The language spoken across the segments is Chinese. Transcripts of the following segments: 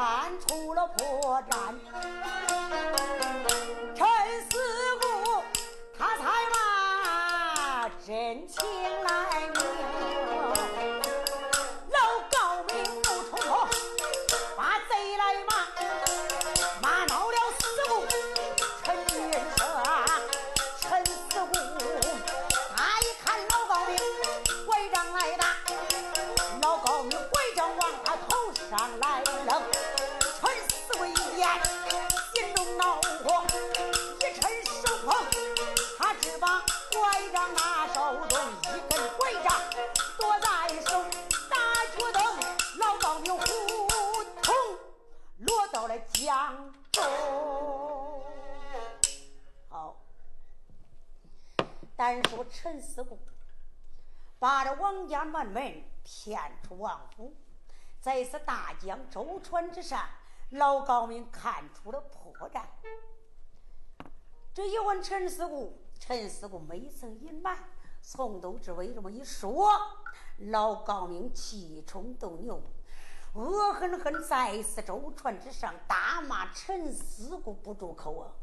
看出了破绽，王家满门骗出王府，在此大江舟船之上，老高明看出了破绽。这一问陈四姑，陈四姑没曾隐瞒，从头至尾这么一说，老高明气冲斗牛。恶狠狠在此舟船之上大骂陈思姑不住口啊！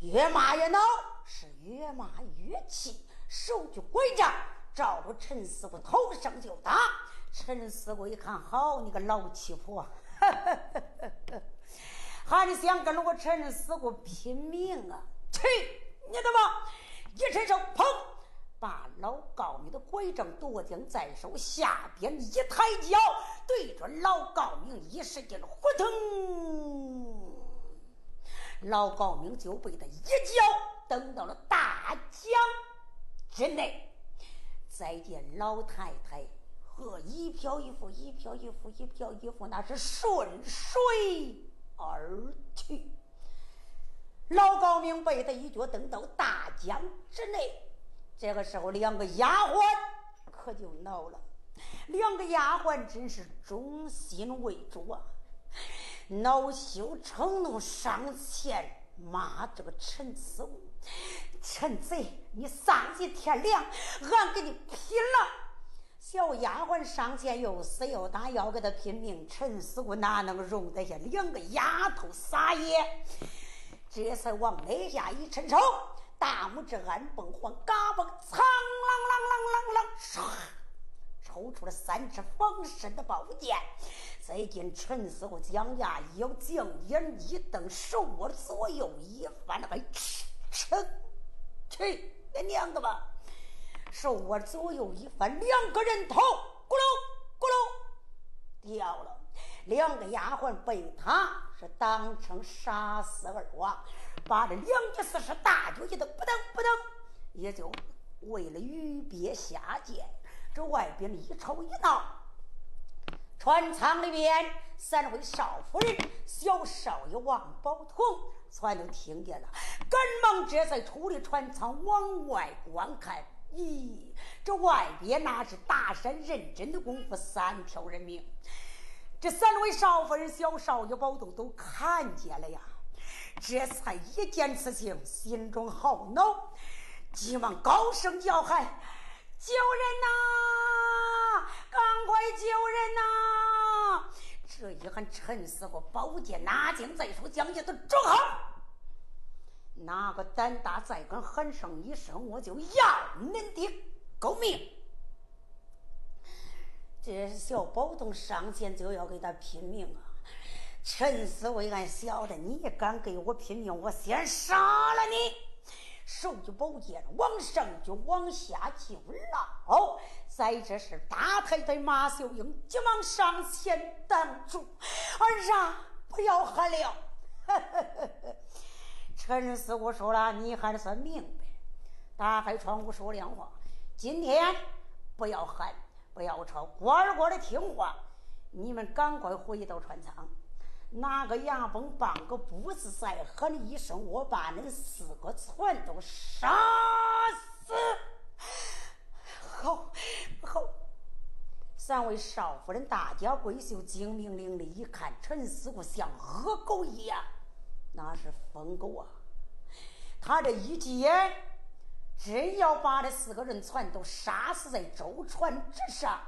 越骂越恼，是越骂越气，手举拐杖照着陈思姑头上就打。陈思姑一看，好你个老七婆，还想跟我陈思姑拼命啊？去你的吧！一伸手，砰！把老高明的拐杖夺将在手，下边一抬脚，对着老高明一使劲，呼腾，老高明就被他一脚蹬到了大江之内。再见老太太和一瓢一浮，一瓢一浮，一瓢一浮，那是顺水而去。老高明被他一脚蹬到大江之内。这个时候，两个丫鬟可就恼了。两个丫鬟真是忠心为主啊，恼羞成怒，上前骂这个陈思武：“陈贼，你丧尽天良，俺跟你拼了！”小丫鬟上前又死又打，要给他拼命。陈思武哪能容得下两个丫头撒野？这才往肋下一伸手。大拇指按蹦晃，嘎嘣，苍啷啷啷啷啷，唰，抽出了三支防身的宝剑。再见陈四虎将牙一咬，将眼一瞪，手握左右一翻，那个吃吃，去你娘的吧！手握左右一翻，两个人头咕噜咕噜掉了。两个丫鬟被他是当成杀死而亡。把这两只四十大脚一蹬，扑腾扑腾，也就为了鱼鳖下贱。这外边一吵一闹，船舱里边三位少夫人、小少爷王宝通全都听见了，赶忙这才出了船舱往外观看。咦，这外边那是大山认真的功夫，三条人命。这三位少夫人、小少爷宝通都看见了呀。这才一见此情，心中好恼，急忙高声叫喊：“救人呐！赶快救人呐！”这一喊，陈四虎宝剑拿剑在手，将剑都捉好。哪个胆大，再敢喊上一声，我就要恁的狗命！这小宝东上前就要跟他拼命啊！陈思维，俺晓得你也敢跟我拼命，我先杀了你！手举宝剑，往上就往下就捞，在这时，大太太马秀英急忙上前挡住：“儿啊，不要喊了！” 陈师傅说了：“你还算明白。”打开窗户说亮话：“今天不要喊，不要吵，乖乖的听话。你们赶快回到船舱，拿个牙崩棒个布子，再喊一声，我把恁四个全都杀死。”好，好。三位少夫人大家闺秀精明伶俐，一看陈师傅像恶狗一样，那是疯狗啊！他这一剑，真要把这四个人全都杀死在舟船之上。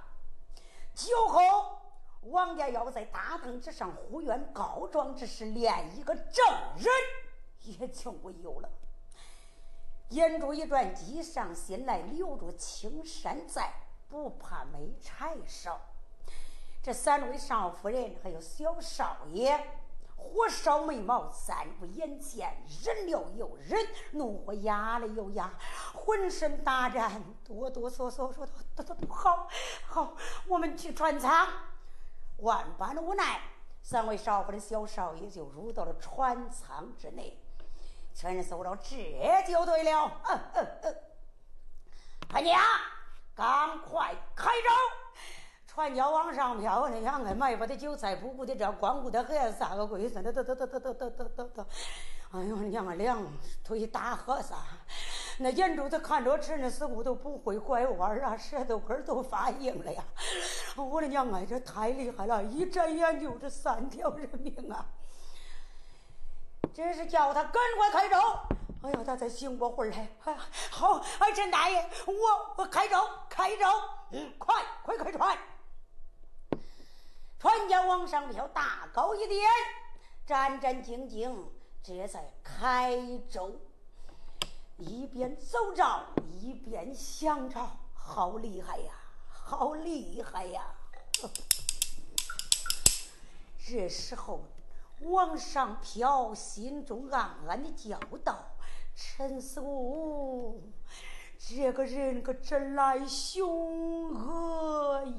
酒后，王家要在大堂之上呼冤告状之时，连一个证人也就没有了。眼珠一转，计上心来，留住青山在，不怕没柴烧。这三位少夫人还有小少爷，火烧眉毛，三不眼前，忍了又忍，怒火压了又压，浑身打战，哆哆嗦嗦说道：“都都都好，好，我们去船舱。”万般无奈，三位少妇人、小少爷就入到了船舱之内。陈守着，这就对了。嗯嗯嗯，他娘，赶快开舟，船桨往上飘。那两个埋伏的韭菜，不顾的这光顾的很，三个龟孙，得得得得得得得得得。哎呦，娘啊，两腿大和尚，那眼珠子看着陈那似乎都不会拐弯啊，舌头根都发硬了呀。我的娘啊，这太厉害了，一眨眼就是三条人命啊！这是叫他赶快开舟！哎呀，他才醒过魂来。好，哎，陈大爷，我我开舟，开舟，嗯，快快开船！船桨往上飘，大高一点，战战兢兢，这才开舟。一边走着，一边想着，好厉害呀，好厉害呀！这时候。往上飘，心中暗暗的叫道：“陈师傅，这个人可真来凶恶呀！”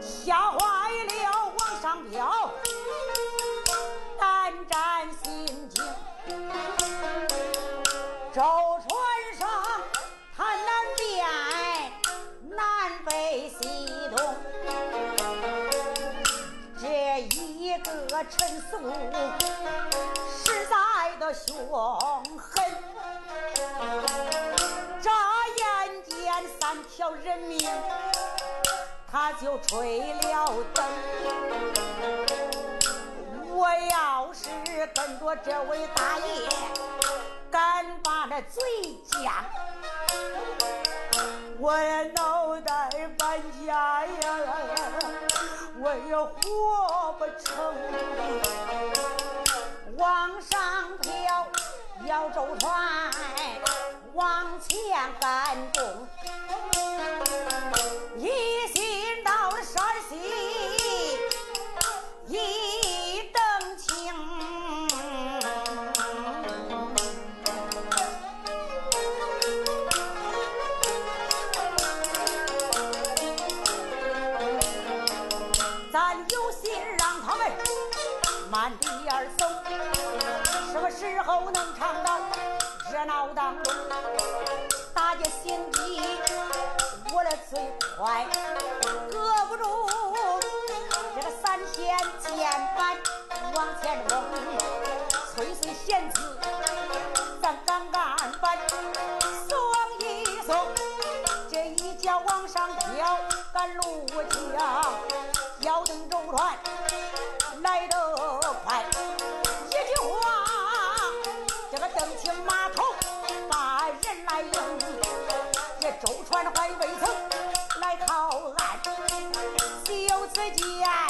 吓坏了，往上飘，个陈素实在的凶狠，眨眼间三条人命他就吹了灯。我要是跟着这位大爷，敢把那嘴犟。我脑袋搬家呀，我也活不成。往上飘，摇舟船，往前赶动，快，搁不住这个三仙箭板往前扔，催催弦子，咱赶赶板，松一松，这一脚往上跳，赶路江，要登舟船。来得快，一句话，这个登起码头把人来迎，这舟船还未曾自己呀、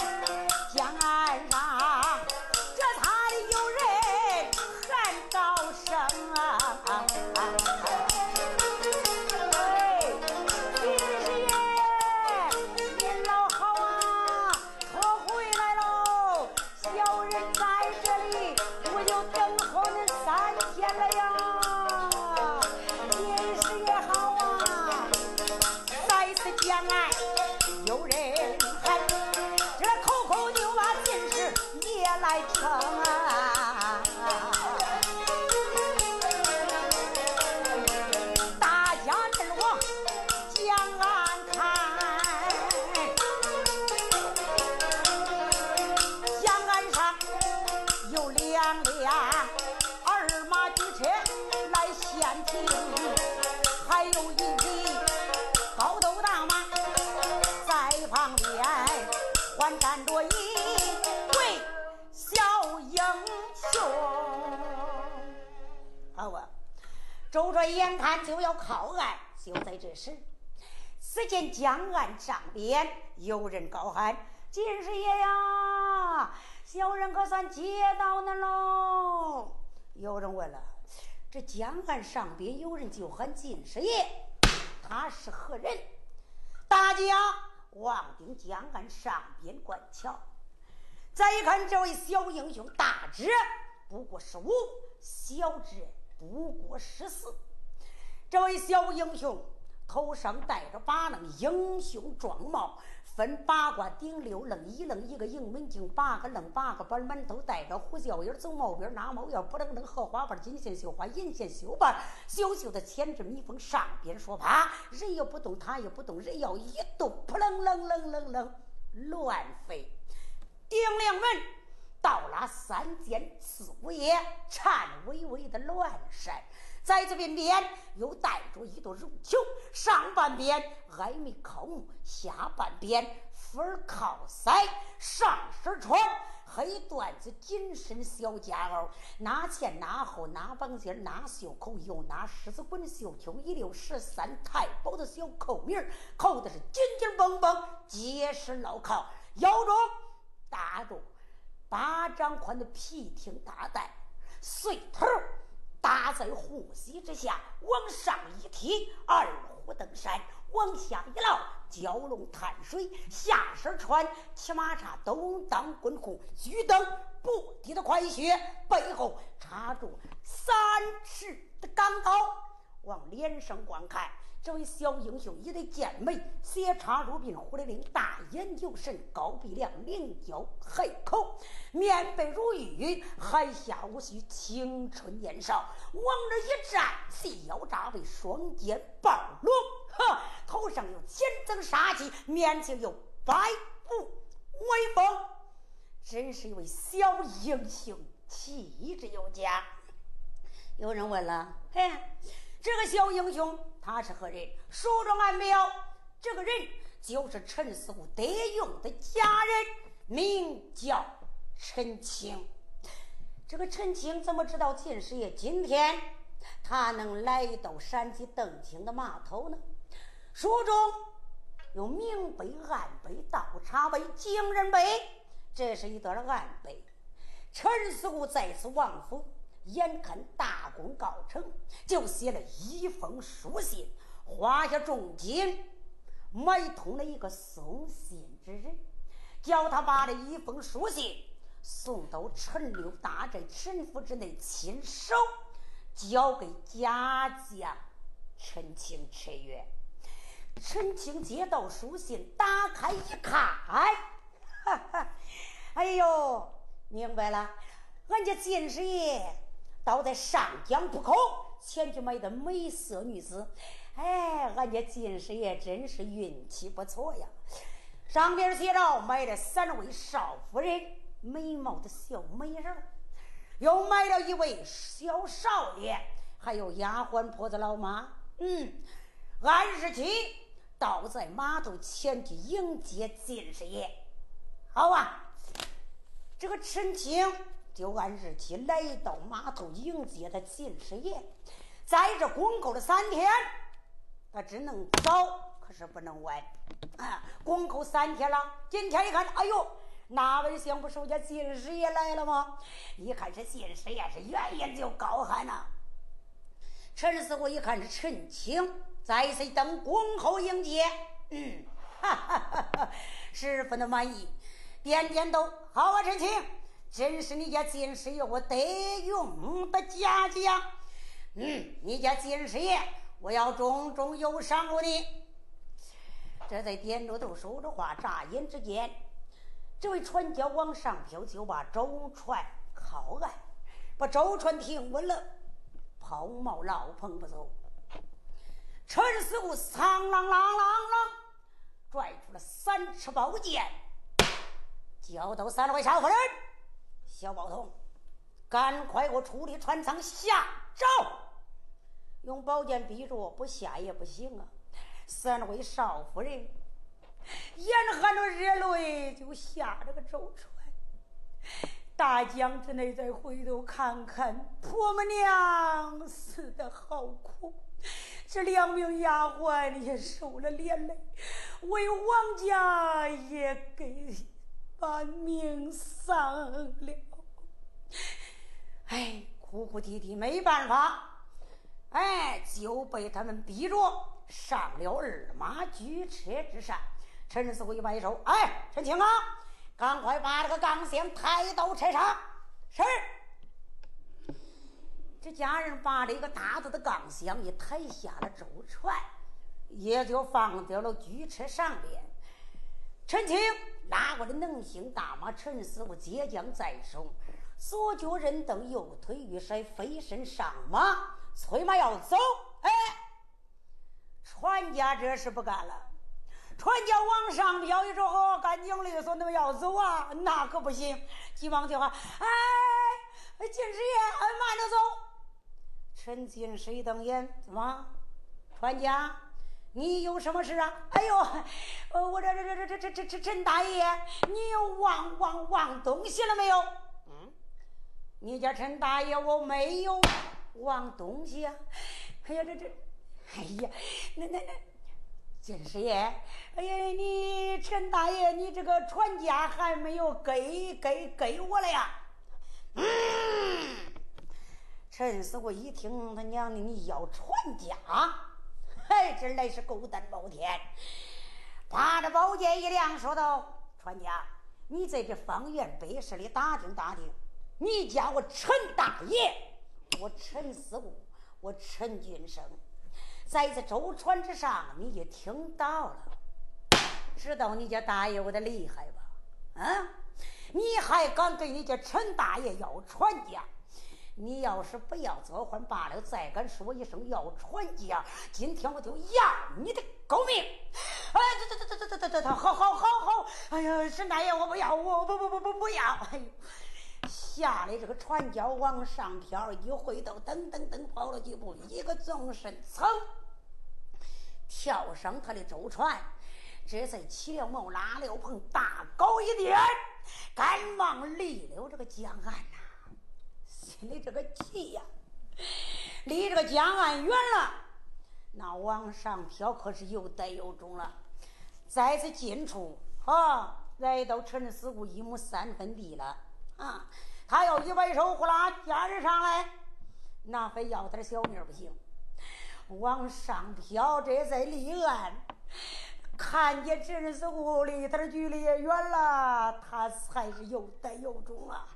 眼看就要靠岸，就在这时，只见江岸上边有人高喊：“金师爷呀，小人可算接到恁喽！”有人问了：“这江岸上边有人就喊金师爷，他是何人？”大家望定江岸上边观瞧，再一看这位小英雄，大只不过十五，小只。不过十四，这位小英雄头上戴着八棱英雄装帽，分八卦顶六棱，一棱一个迎门镜，八个棱八个板，满头戴着胡椒烟，走毛边拿毛腰，不楞楞荷花瓣，金线绣花，银线绣瓣，绣绣的千只蜜蜂上边说爬，人也不动，他也不动，人要一动，扑棱棱棱棱棱乱飞，顶两门。倒拉三间四五叶，颤巍巍的乱山，在这边边又带着一朵绒球，上半边挨眉靠目，下半边粉儿靠腮，上身穿黑缎子紧身小夹袄，拿前拿后拿绑肩拿袖口，又拿狮子滚绣球一溜十三太保的小扣名扣的是紧紧绷绷，结实牢靠，腰中搭着。巴掌宽的皮挺大带，随头搭在护膝之下，往上一提，二虎登山；往下一捞，蛟龙探水。下身穿骑马叉，东当滚裤，举灯不敌的快靴，背后插住三尺的钢刀，往脸上观看。这位小英雄一对剑眉，斜插如鬓，虎灵灵，大眼有神，高鼻梁，棱角黑口，面白如玉，海下无须，青春年少。往这一站，细腰扎背，双肩抱龙，呵，头上有千层杀气，面前有百步威风，真是一位小英雄，气质有加。有人问了，嘿，这个小英雄？他是何人？说着俺没有。这个人就是陈四虎得用的家人，名叫陈青。这个陈青怎么知道秦师爷今天他能来到山西邓青的码头呢？书中有明碑、暗碑、倒插碑、惊人碑，这是一段暗碑。陈四虎再次王府。眼看大功告成，就写了一封书信，花下重金买通了一个送信之人，叫他把这一封书信送到陈六大寨陈府之内，亲手交给家将陈清陈月。陈清接到书信，打开一看，哈哈，哎呦，明白了，俺家金师爷。倒在上江渡口前去买的美色女子，哎，俺家金师爷真是运气不错呀！上边写着买了三位少夫人，美貌的小美人又买了一位小少爷，还有丫鬟婆子老妈。嗯，按日期倒在码头前去迎接金师爷。好啊，这个陈青。就按日期来到码头迎接他金师爷，在这恭候了三天，他只能早，可是不能晚。啊，公口三天了，今天一看，哎呦，哪位相不守家金师爷来了吗？一看是金师爷，是远远就高喊呐。陈师傅一看是陈青，再次等恭候迎接，嗯，哈哈哈哈十分的满意，点点头，好啊，陈青。真是你家金师爷我得用的家将，嗯，你家金师爷我要重重有赏过你。这在点着头说着话，眨眼之间，这位船桨往上飘，就把舟船靠岸，把舟船停稳了，抛锚老棚不走。陈师傅苍啷啷啷啷，拽出了三尺宝剑，交到三位少夫人。小宝通，赶快给我处理船舱下诏，用宝剑逼着，不下也不行啊！三位少夫人眼含着热泪就下了个舟船。大江之内再回头看看，婆母娘死的好苦，这两名丫鬟也受了连累，为王家也给把命丧了。哎，哭哭啼啼没办法，哎，就被他们逼着上了二马举车之上。陈四虎一摆手，哎，陈青啊！赶快把这个钢箱抬到车上。是。这家人把这个大大的钢箱一抬下了舟船，也就放到了举车上边。陈青拉过的能行大马，陈师傅接将在手，左脚人蹬，右腿一甩，飞身上马，催马要走。哎，船家这是不干了。船家往上飘一说：“哦，干净利索，那么要走啊？那可不行！”急忙就喊：“哎，金师爷，慢着走。”陈金师一瞪眼：“怎么，船家，你有什么事啊？”“哎呦，呃，我这这这这这这这陈大爷，你又忘忘忘东西了没有？”“嗯，你家陈大爷，我没有忘东西呀。”“哎呀，这这，哎呀，那那那。”金师爷，哎呀，你陈大爷，你这个传家还没有给给给我了呀？嗯，陈师傅一听他娘的你要传家，还真来是狗胆包天，把这宝剑一亮，说道：“船家，你在这方圆百十里打听打听，你家我陈大爷，我陈四姑，我陈俊生。”在这舟船之上，你也听到了，知道你家大爷我的厉害吧？啊，你还敢跟你家陈大爷要船家？你要是不要做换罢了，再敢说一声要传家，今天我就要你的狗命！哎，这这这这这这这这，好好好好！哎呀，沈大爷，我不要，我不不不不不要！哎呦，吓得这个船脚往上飘，一回头，噔噔噔跑了几步，一个纵身，噌！跳上他的舟船，这才起了锚，拉了棚，大高一点，赶忙离了这个江岸。心里这个气呀，离这个江岸远了，那往上飘可是又带又重了。再次近处啊，来到陈四姑一亩三分地了啊，他要一摆手，呼啦，家人上来，那非要点小命不行。往上飘，这在离岸，看见陈师傅离他的距离也远了，他还是又带又重啊，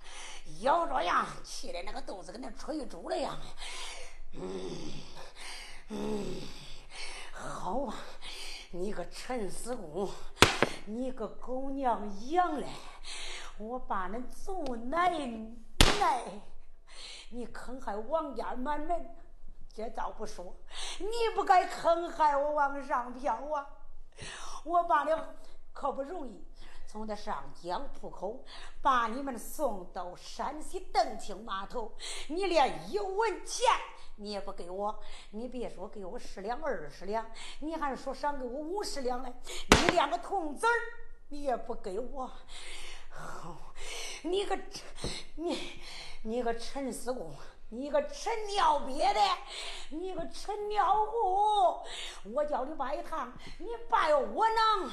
咬着牙，气的那个肚子跟那吹猪了样。嗯嗯，好啊，你个陈师傅，你个狗娘养的，我把恁祖奶奶，你坑害王家满门。这倒不说，你不该坑害我往上飘啊！我把你可不容易从那上江浦口把你们送到山西邓清码头，你连一文钱你也不给我，你别说给我十两二十两，你还说赏给我五十两嘞，你连个铜子儿你也不给我，你个你你个陈四公！你个陈尿憋的，你个陈尿壶，我叫你拜堂，你拜我能？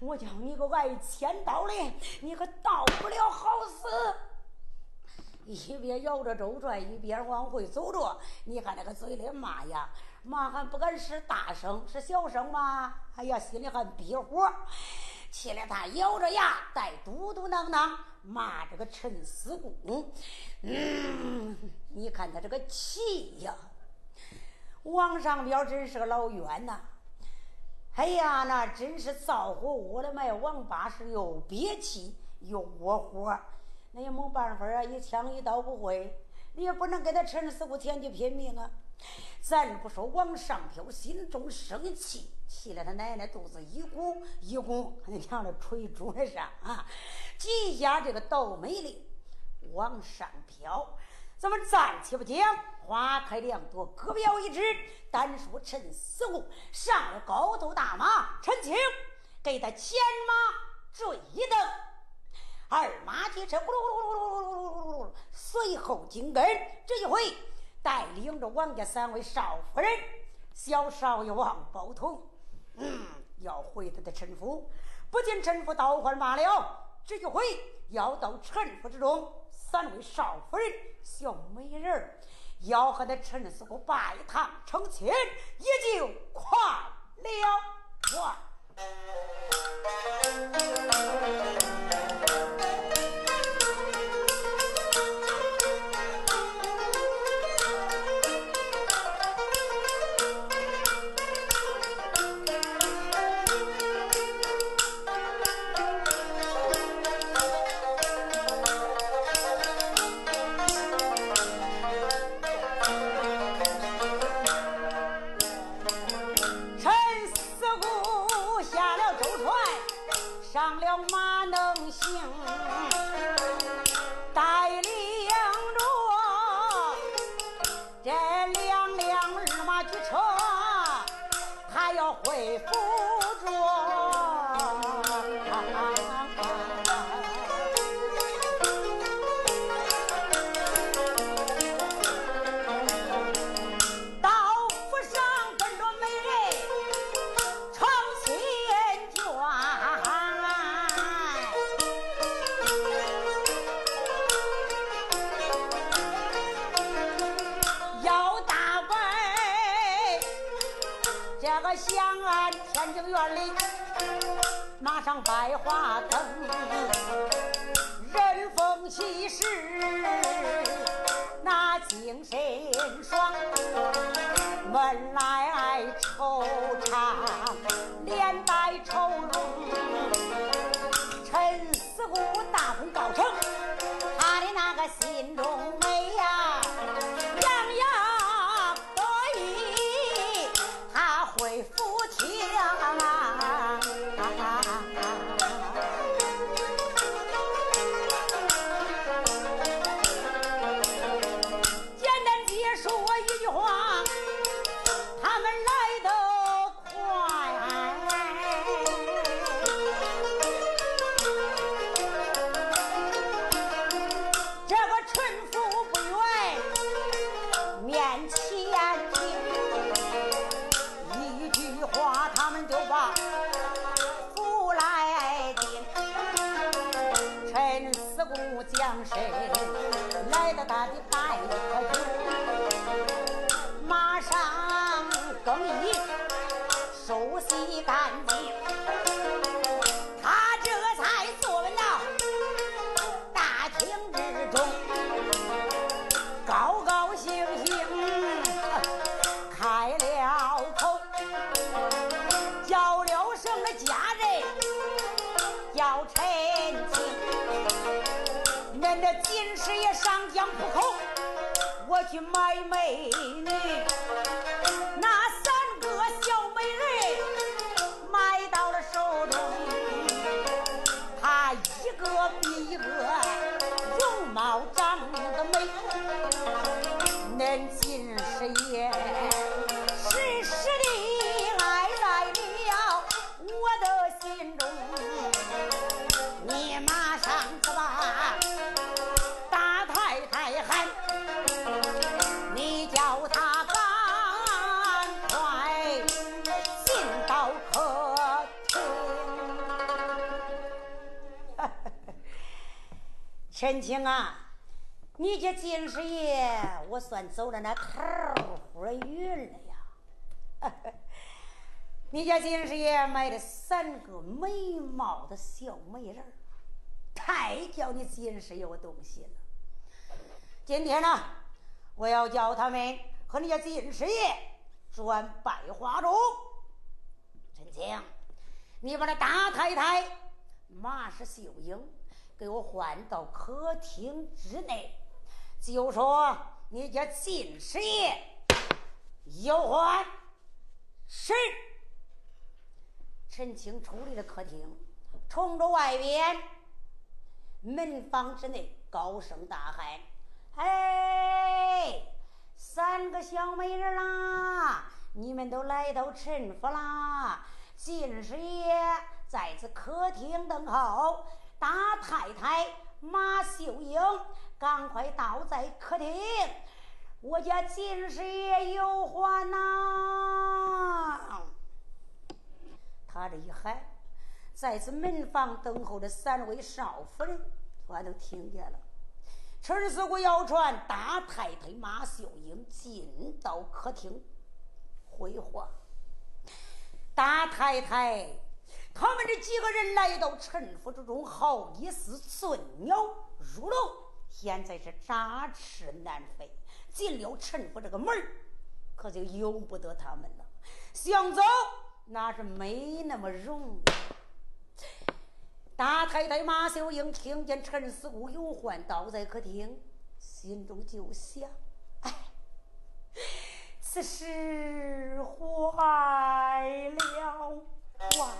我叫你个挨千刀的，你可到不了好死。一边摇着周转，一边往回走着。你看那个嘴里骂呀，骂还不敢是大声，是小声吗？哎呀，心里还憋火。气得他咬着牙，带嘟嘟囔囔骂这个陈思公。嗯，你看他这个气呀，往上彪真是个老冤呐！哎呀，那真是造火窝的卖王八是又憋气又窝火，那也没办法啊，一枪一刀不会，你也不能给他陈四五天去拼命啊！咱不说往上飘，心中生气。气了他奶奶肚子一鼓一鼓，你娘的捶桌上啊！几下这个倒霉的往上飘，咱们暂且不讲，花开两朵，各表一枝。单说陈四姑上了高头大马，陈青给他牵马追登，二马蹄声呼噜呼噜呼噜呼噜呼噜呼噜，随后紧跟。这一回带领着王家三位少夫人，小少爷王宝通，嗯，要回他的陈府。不见陈府倒换罢了。这一回要到陈府之中，三位少夫人、小美人儿要和那陈四姑拜堂成亲，也就快了。上江浦口，我去买美女，陈青啊，你这金师爷，我算走了那桃花运了呀！你家金师爷买了三个美貌的小美人，太叫你金师爷我动心了。今天呢，我要叫他们和你家金师爷转百花中。陈青，你把那大太太马氏秀英。给我换到客厅之内，就说你家金师爷要换。是。陈青出离了客厅，冲着外边门房之内高声大喊：“哎，三个小美人啦，你们都来到陈府啦。进士爷在此客厅等候，大太太马秀英赶快到在客厅。我家进士爷有话呐。他这一喊，在此门房等候的三位少夫人全都听见了。陈四姑要传大太太马秀英进到客厅回话。大太太，他们这几个人来到陈府之中，好一似寸鸟入笼，现在是展翅难飞。进了陈府这个门可就由不得他们了。想走那是没那么容易。大太太马秀英听见陈四姑有唤倒在客厅，心中就想：哎。此事坏了，哇！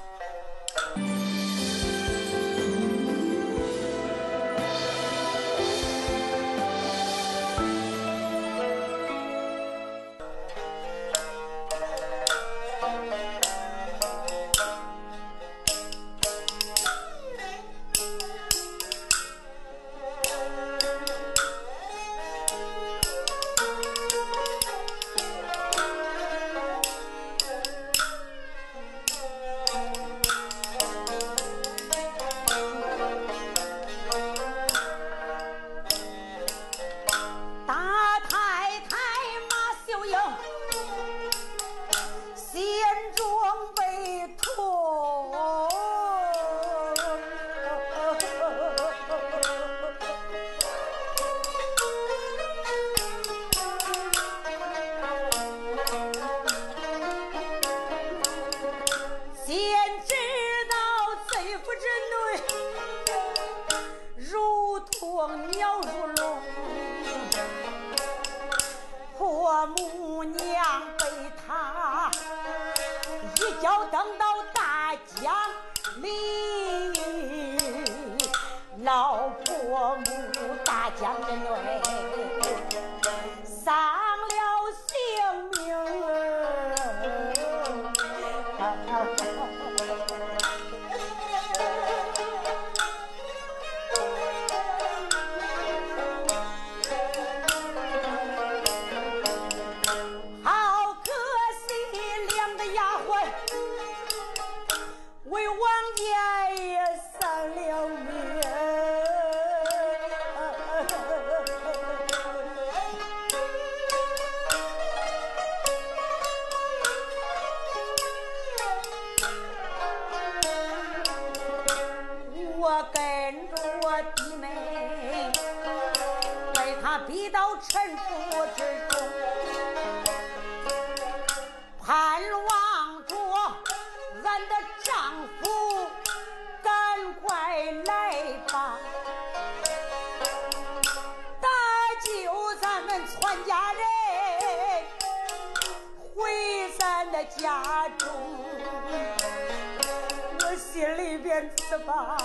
心里边自把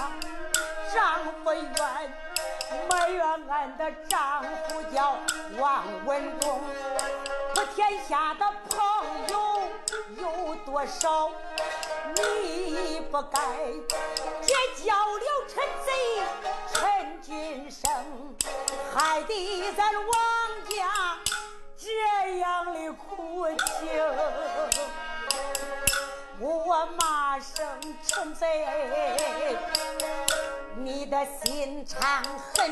丈夫怨，埋怨俺的丈夫叫王文忠。我天下的朋友有多少？你不该结交了陈贼陈俊生，害得咱王家这样的苦情。我骂。生存在你的心肠狠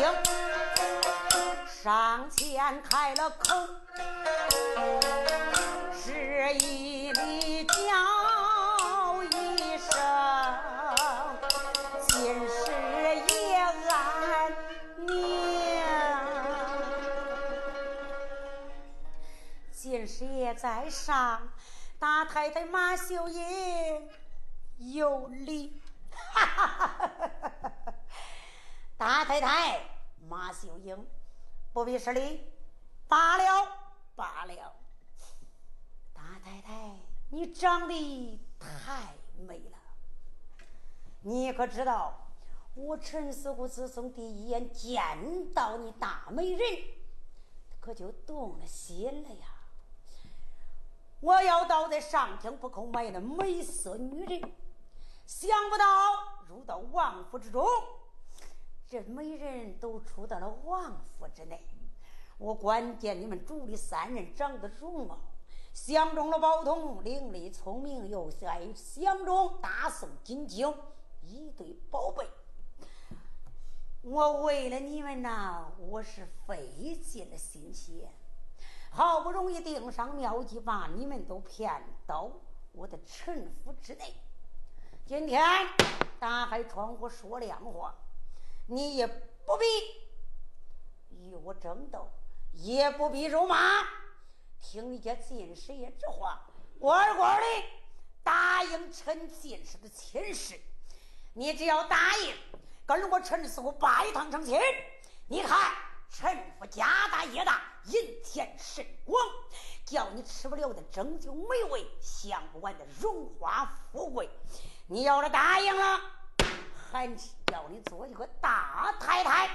战兢兢上前开了口，示意你叫一声，今世也安宁。今世也在上，大太太马秀英有礼。哈哈哈哈哈哈！大太太马秀英，不必施礼，罢了罢了。大太太，你长得太美了，你可知道，我陈四姑自从第一眼见到你大美人，可就动了心了呀。我要倒在上天不空埋的美色女人。想不到入到王府之中，这每人都出到了王府之内。我关键你们主的三人长得容貌，相中了宝通，伶俐聪明，又在相中大宋金睛，一对宝贝。我为了你们呐，我是费尽了心血，好不容易定上妙计，把你们都骗到我的臣府之内。今天打开窗户说亮话，你也不必与我争斗，也不必辱骂。听你家进士爷这话，乖乖的答应陈进士的亲事。你只要答应跟我陈四姑拜堂成亲，你看陈府家大业大，银钱甚广，叫你吃不了的珍馐美味，享不完的荣华富贵。你要是答应了，还叫你做一个大太太；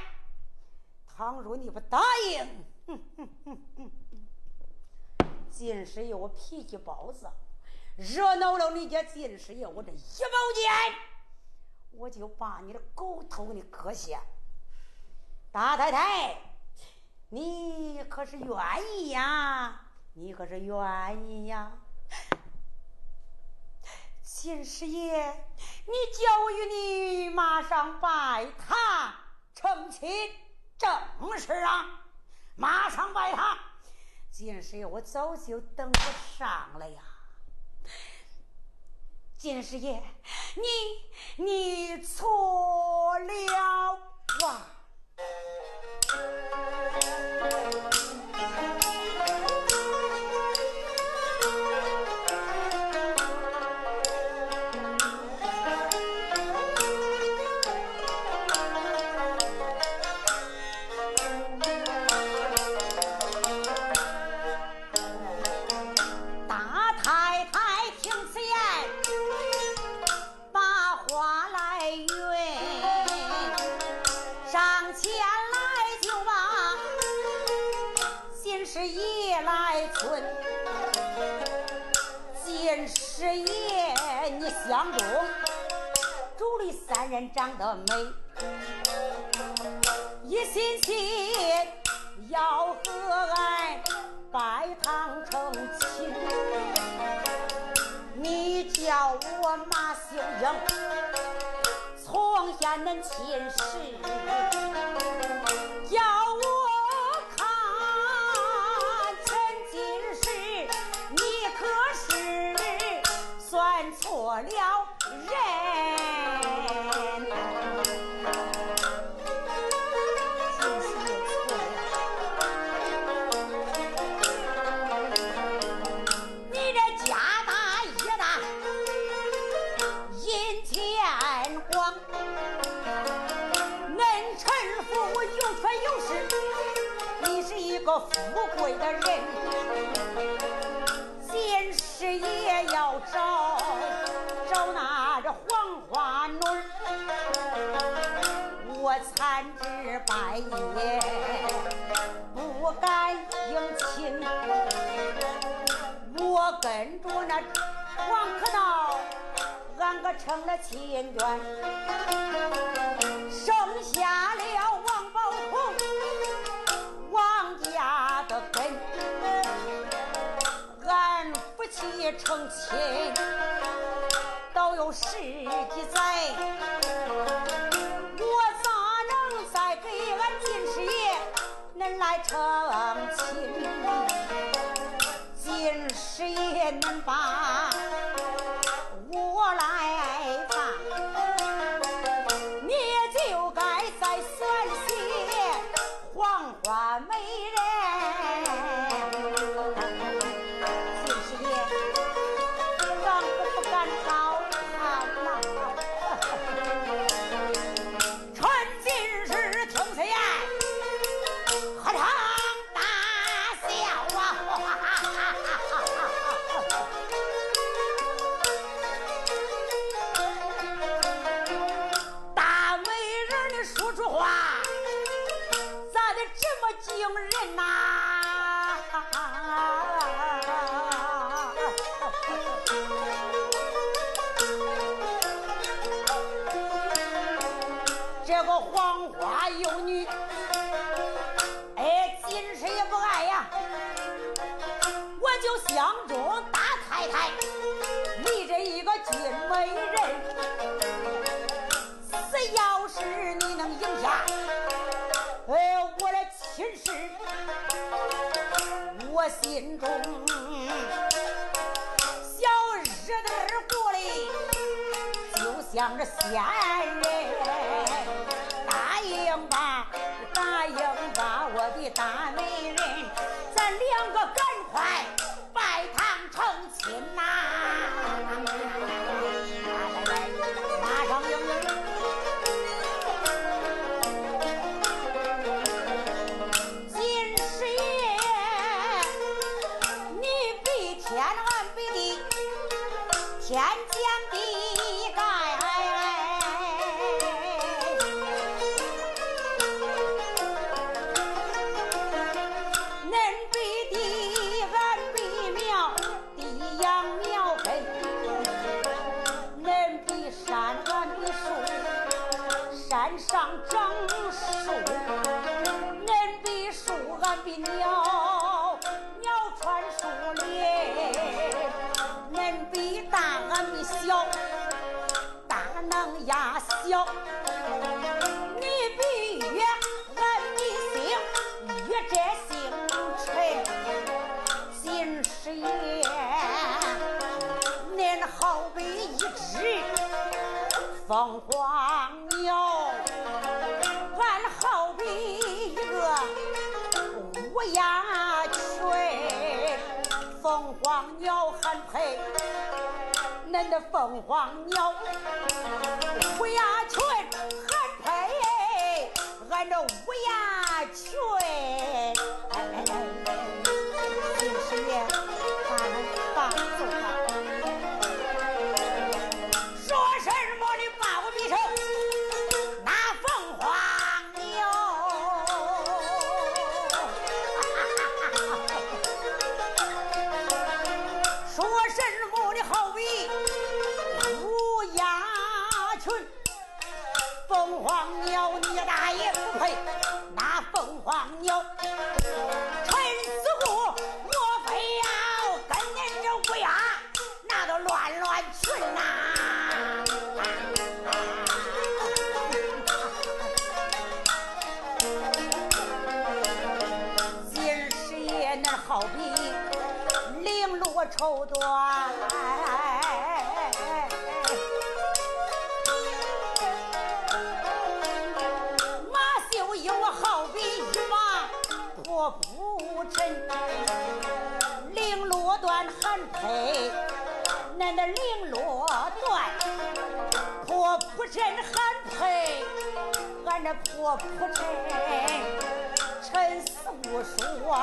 倘若你不答应，哼哼哼哼，金师爷我脾气暴躁，惹恼了你家金师爷，我这一毛钱，我就把你的狗头给你割下。大太太，你可是愿意呀？你可是愿意呀？秦师爷，你叫我与你马上拜堂成亲，正事啊！马上拜堂。金师爷，我早就等不上了呀。金师爷，你你错了哇！长得美，一心心要和俺拜堂成亲。你叫我马秀英，从前恁亲事，半夜不敢迎亲我跟着那王可道俺可成了亲眷生下了王宝钏王家的根俺夫妻成亲都有十几载成亲今世也能上正。凤凰鸟，飞呀唉马秀英我好比一把破蒲扇绫罗缎还配那绫罗缎破蒲扇还配俺这破蒲扇沉死不说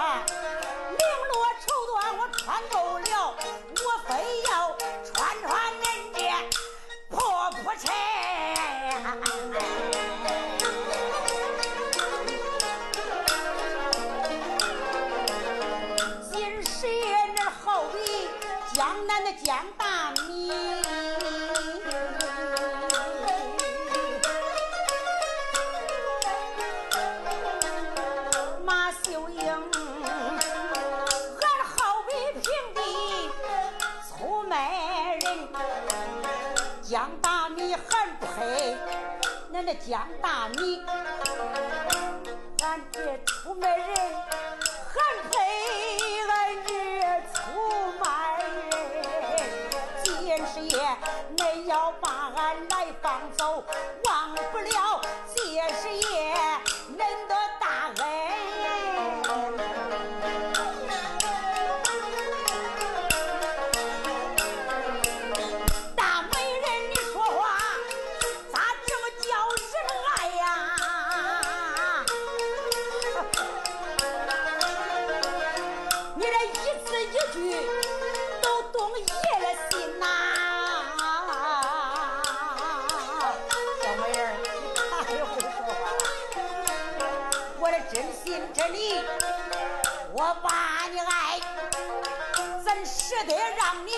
得让你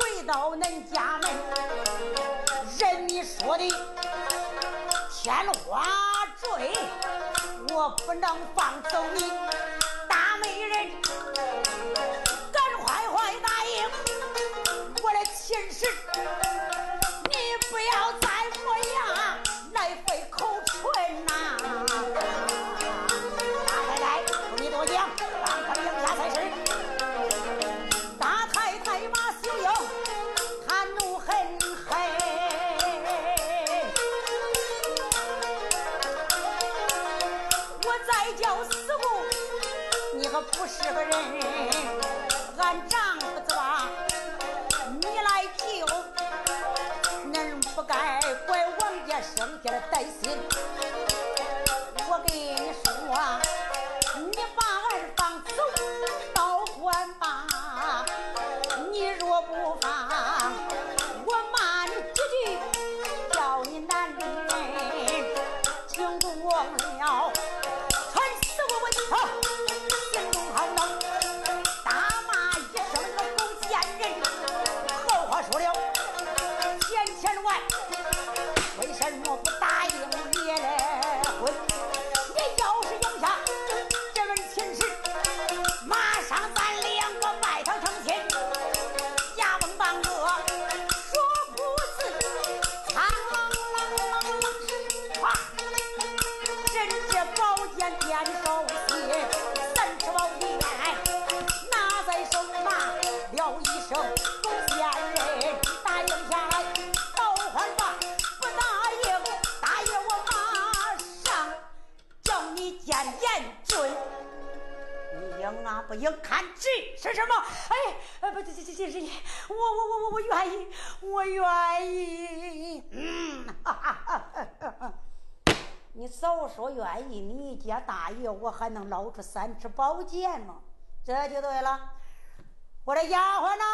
回到恁家门？任你说的天花坠，我不能放走你，这是什么？哎，呃不，这这这这这，我我我我我愿意，我愿意。嗯，哈哈哈。你早说愿意，你家大爷，我还能捞出三尺宝剑吗？这就对了。我的丫鬟呢？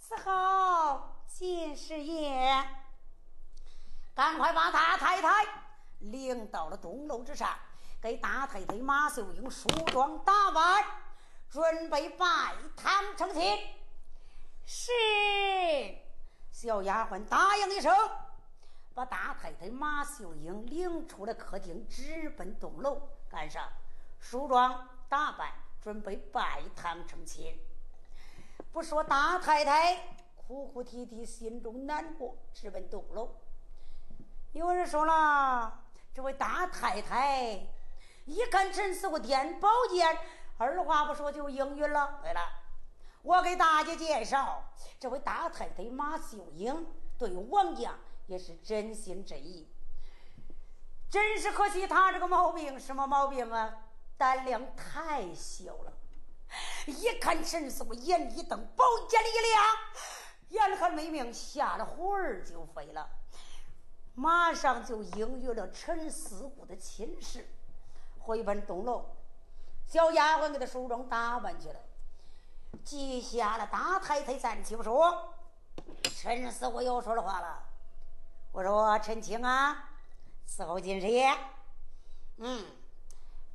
伺候金师爷，赶快把大太太领到了东楼之上，给大太太马秀英梳妆打扮，准备拜堂成亲。是，小丫鬟答应一声。把大太太马秀英领出了客厅，直奔东楼，干啥？梳妆打扮，准备拜堂成亲。不说大太太哭哭啼啼，心中难过，直奔东楼。有人说了，这位大太太一看陈师傅垫宝剑，二话不说就应允了。对了，我给大家介绍，这位大太太马秀英对王家。也是真心真意，真是可惜他这个毛病什么毛病啊？胆量太小了。一看陈师傅眼一瞪，宝剑一亮，眼看没命，吓得魂儿就飞了，马上就应允了陈四姑的亲事，回奔东楼。小丫鬟给他梳妆打扮去了，记下了大太太站起说：“陈思姑又说了话了。”我说陈青啊，伺候金师爷，嗯，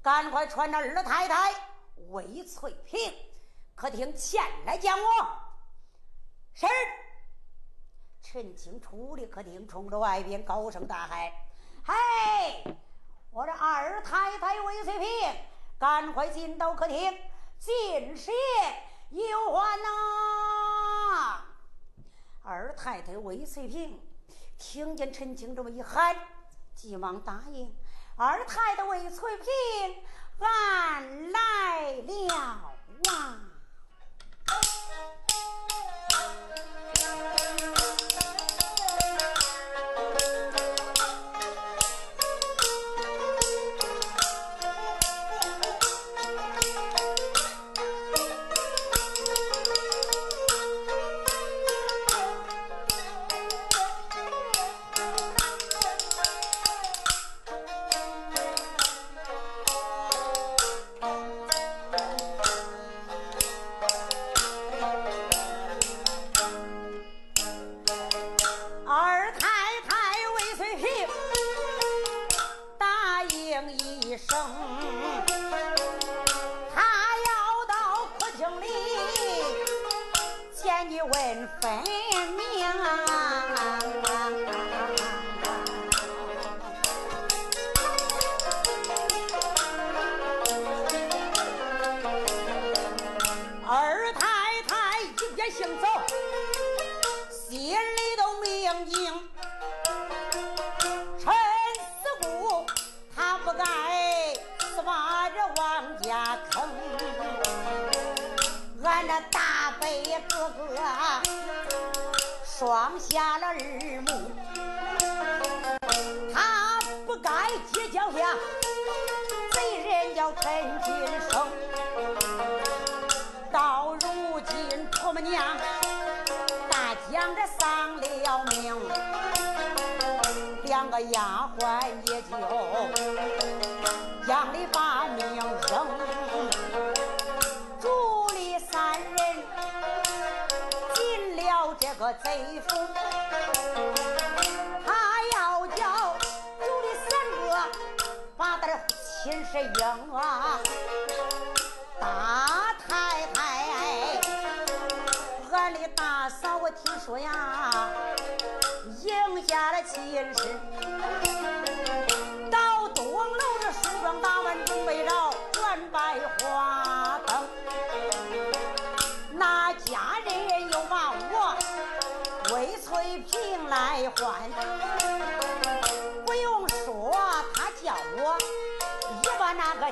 赶快传那二太太魏翠萍客厅前来见我。是。陈青出了客厅，冲着外边高声大喊：“嘿，我这二太太魏翠萍，赶快进到客厅，金师爷有欢呐！”二太太魏翠萍。听见陈青这么一喊，急忙答应。二太太魏翠萍，俺来了啊！下了耳目，他不该结交下贼人叫陈金生。到如今婆母娘大将这丧了命，两个丫鬟贼夫，他要叫有的三个把他的亲事应啊！大太太，俺的大嫂，我听说呀，赢下了亲事，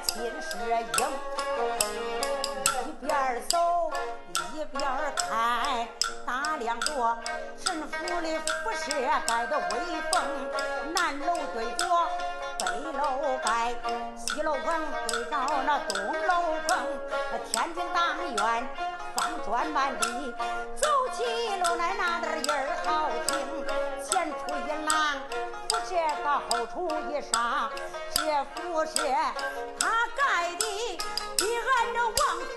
亲事应，一边走一边看，打量着神府的服饰盖的威风，南楼对着北楼盖，西楼棚对着那东楼棚，天津大院。方砖满地，走起路来那点音儿好后出一杀，这服饰他盖的比俺这王府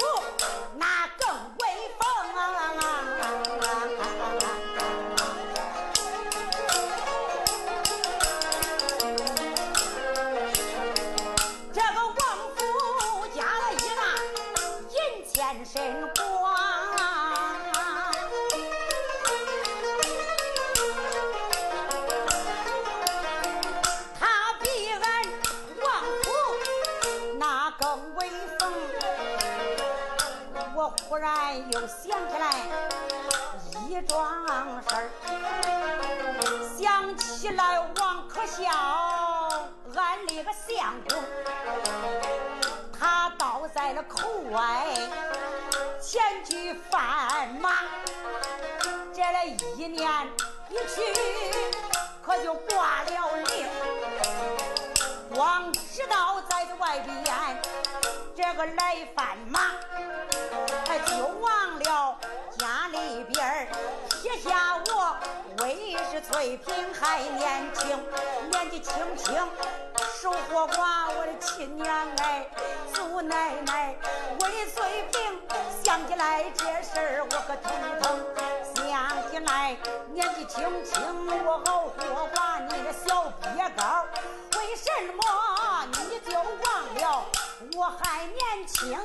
外前去贩马，这来一年一去，可就挂了零，光知道在这外边这个来贩马。为是翠萍还年轻，年纪轻轻守活寡，我的亲娘哎，祖奶奶为翠萍想起来这事儿我可头疼，想起来年纪轻轻我熬活寡，你的小鳖羔，为什么你就忘了我还年轻？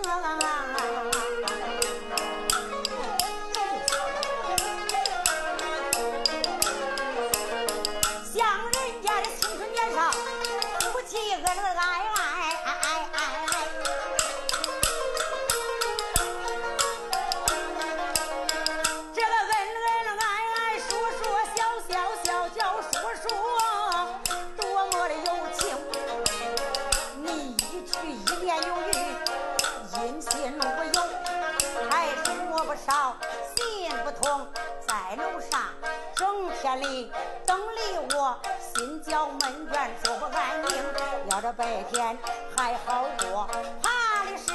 白天还好过，怕的是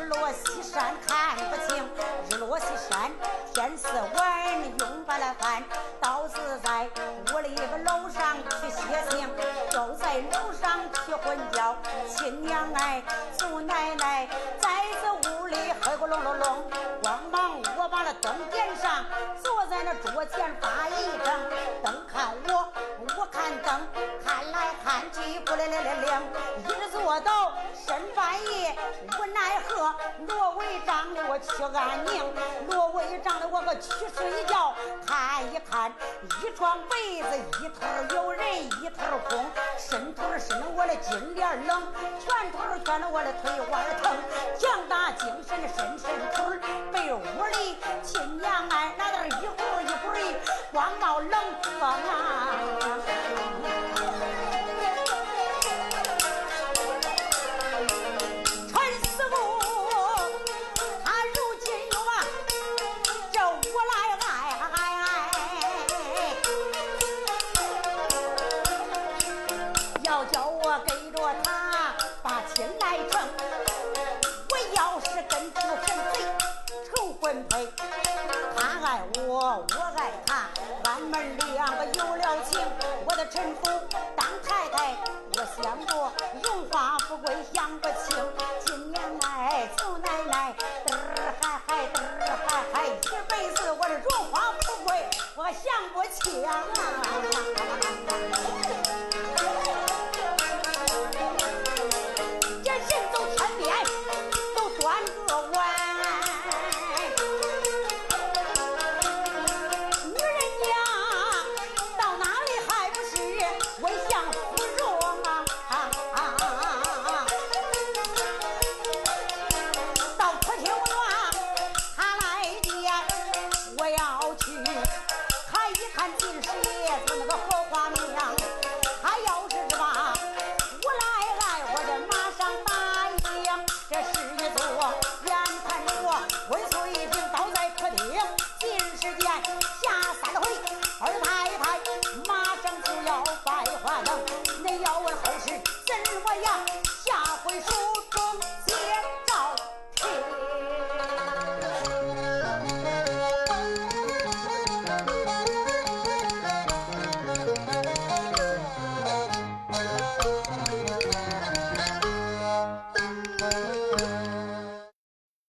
日落西山看不清。日落西山天色晚，用罢了饭，倒是在屋里个楼上去歇情，就在楼上去混觉。亲娘哎，祖奶奶在这屋里黑咕隆隆隆，光忙我把那灯点上，坐在那桌前发一整，灯看我，我看灯，来看去不灵灵灵灵，一直坐到深半夜，无奈何，罗围帐的我去安宁，罗围帐的我可去睡觉，看一看一床被子，一头有人，一头空，伸头伸我的金莲冷，拳头拳的我的腿腕疼，强打精神的伸伸腿被窝里亲娘哎，那点一会儿一会儿光冒冷风啊。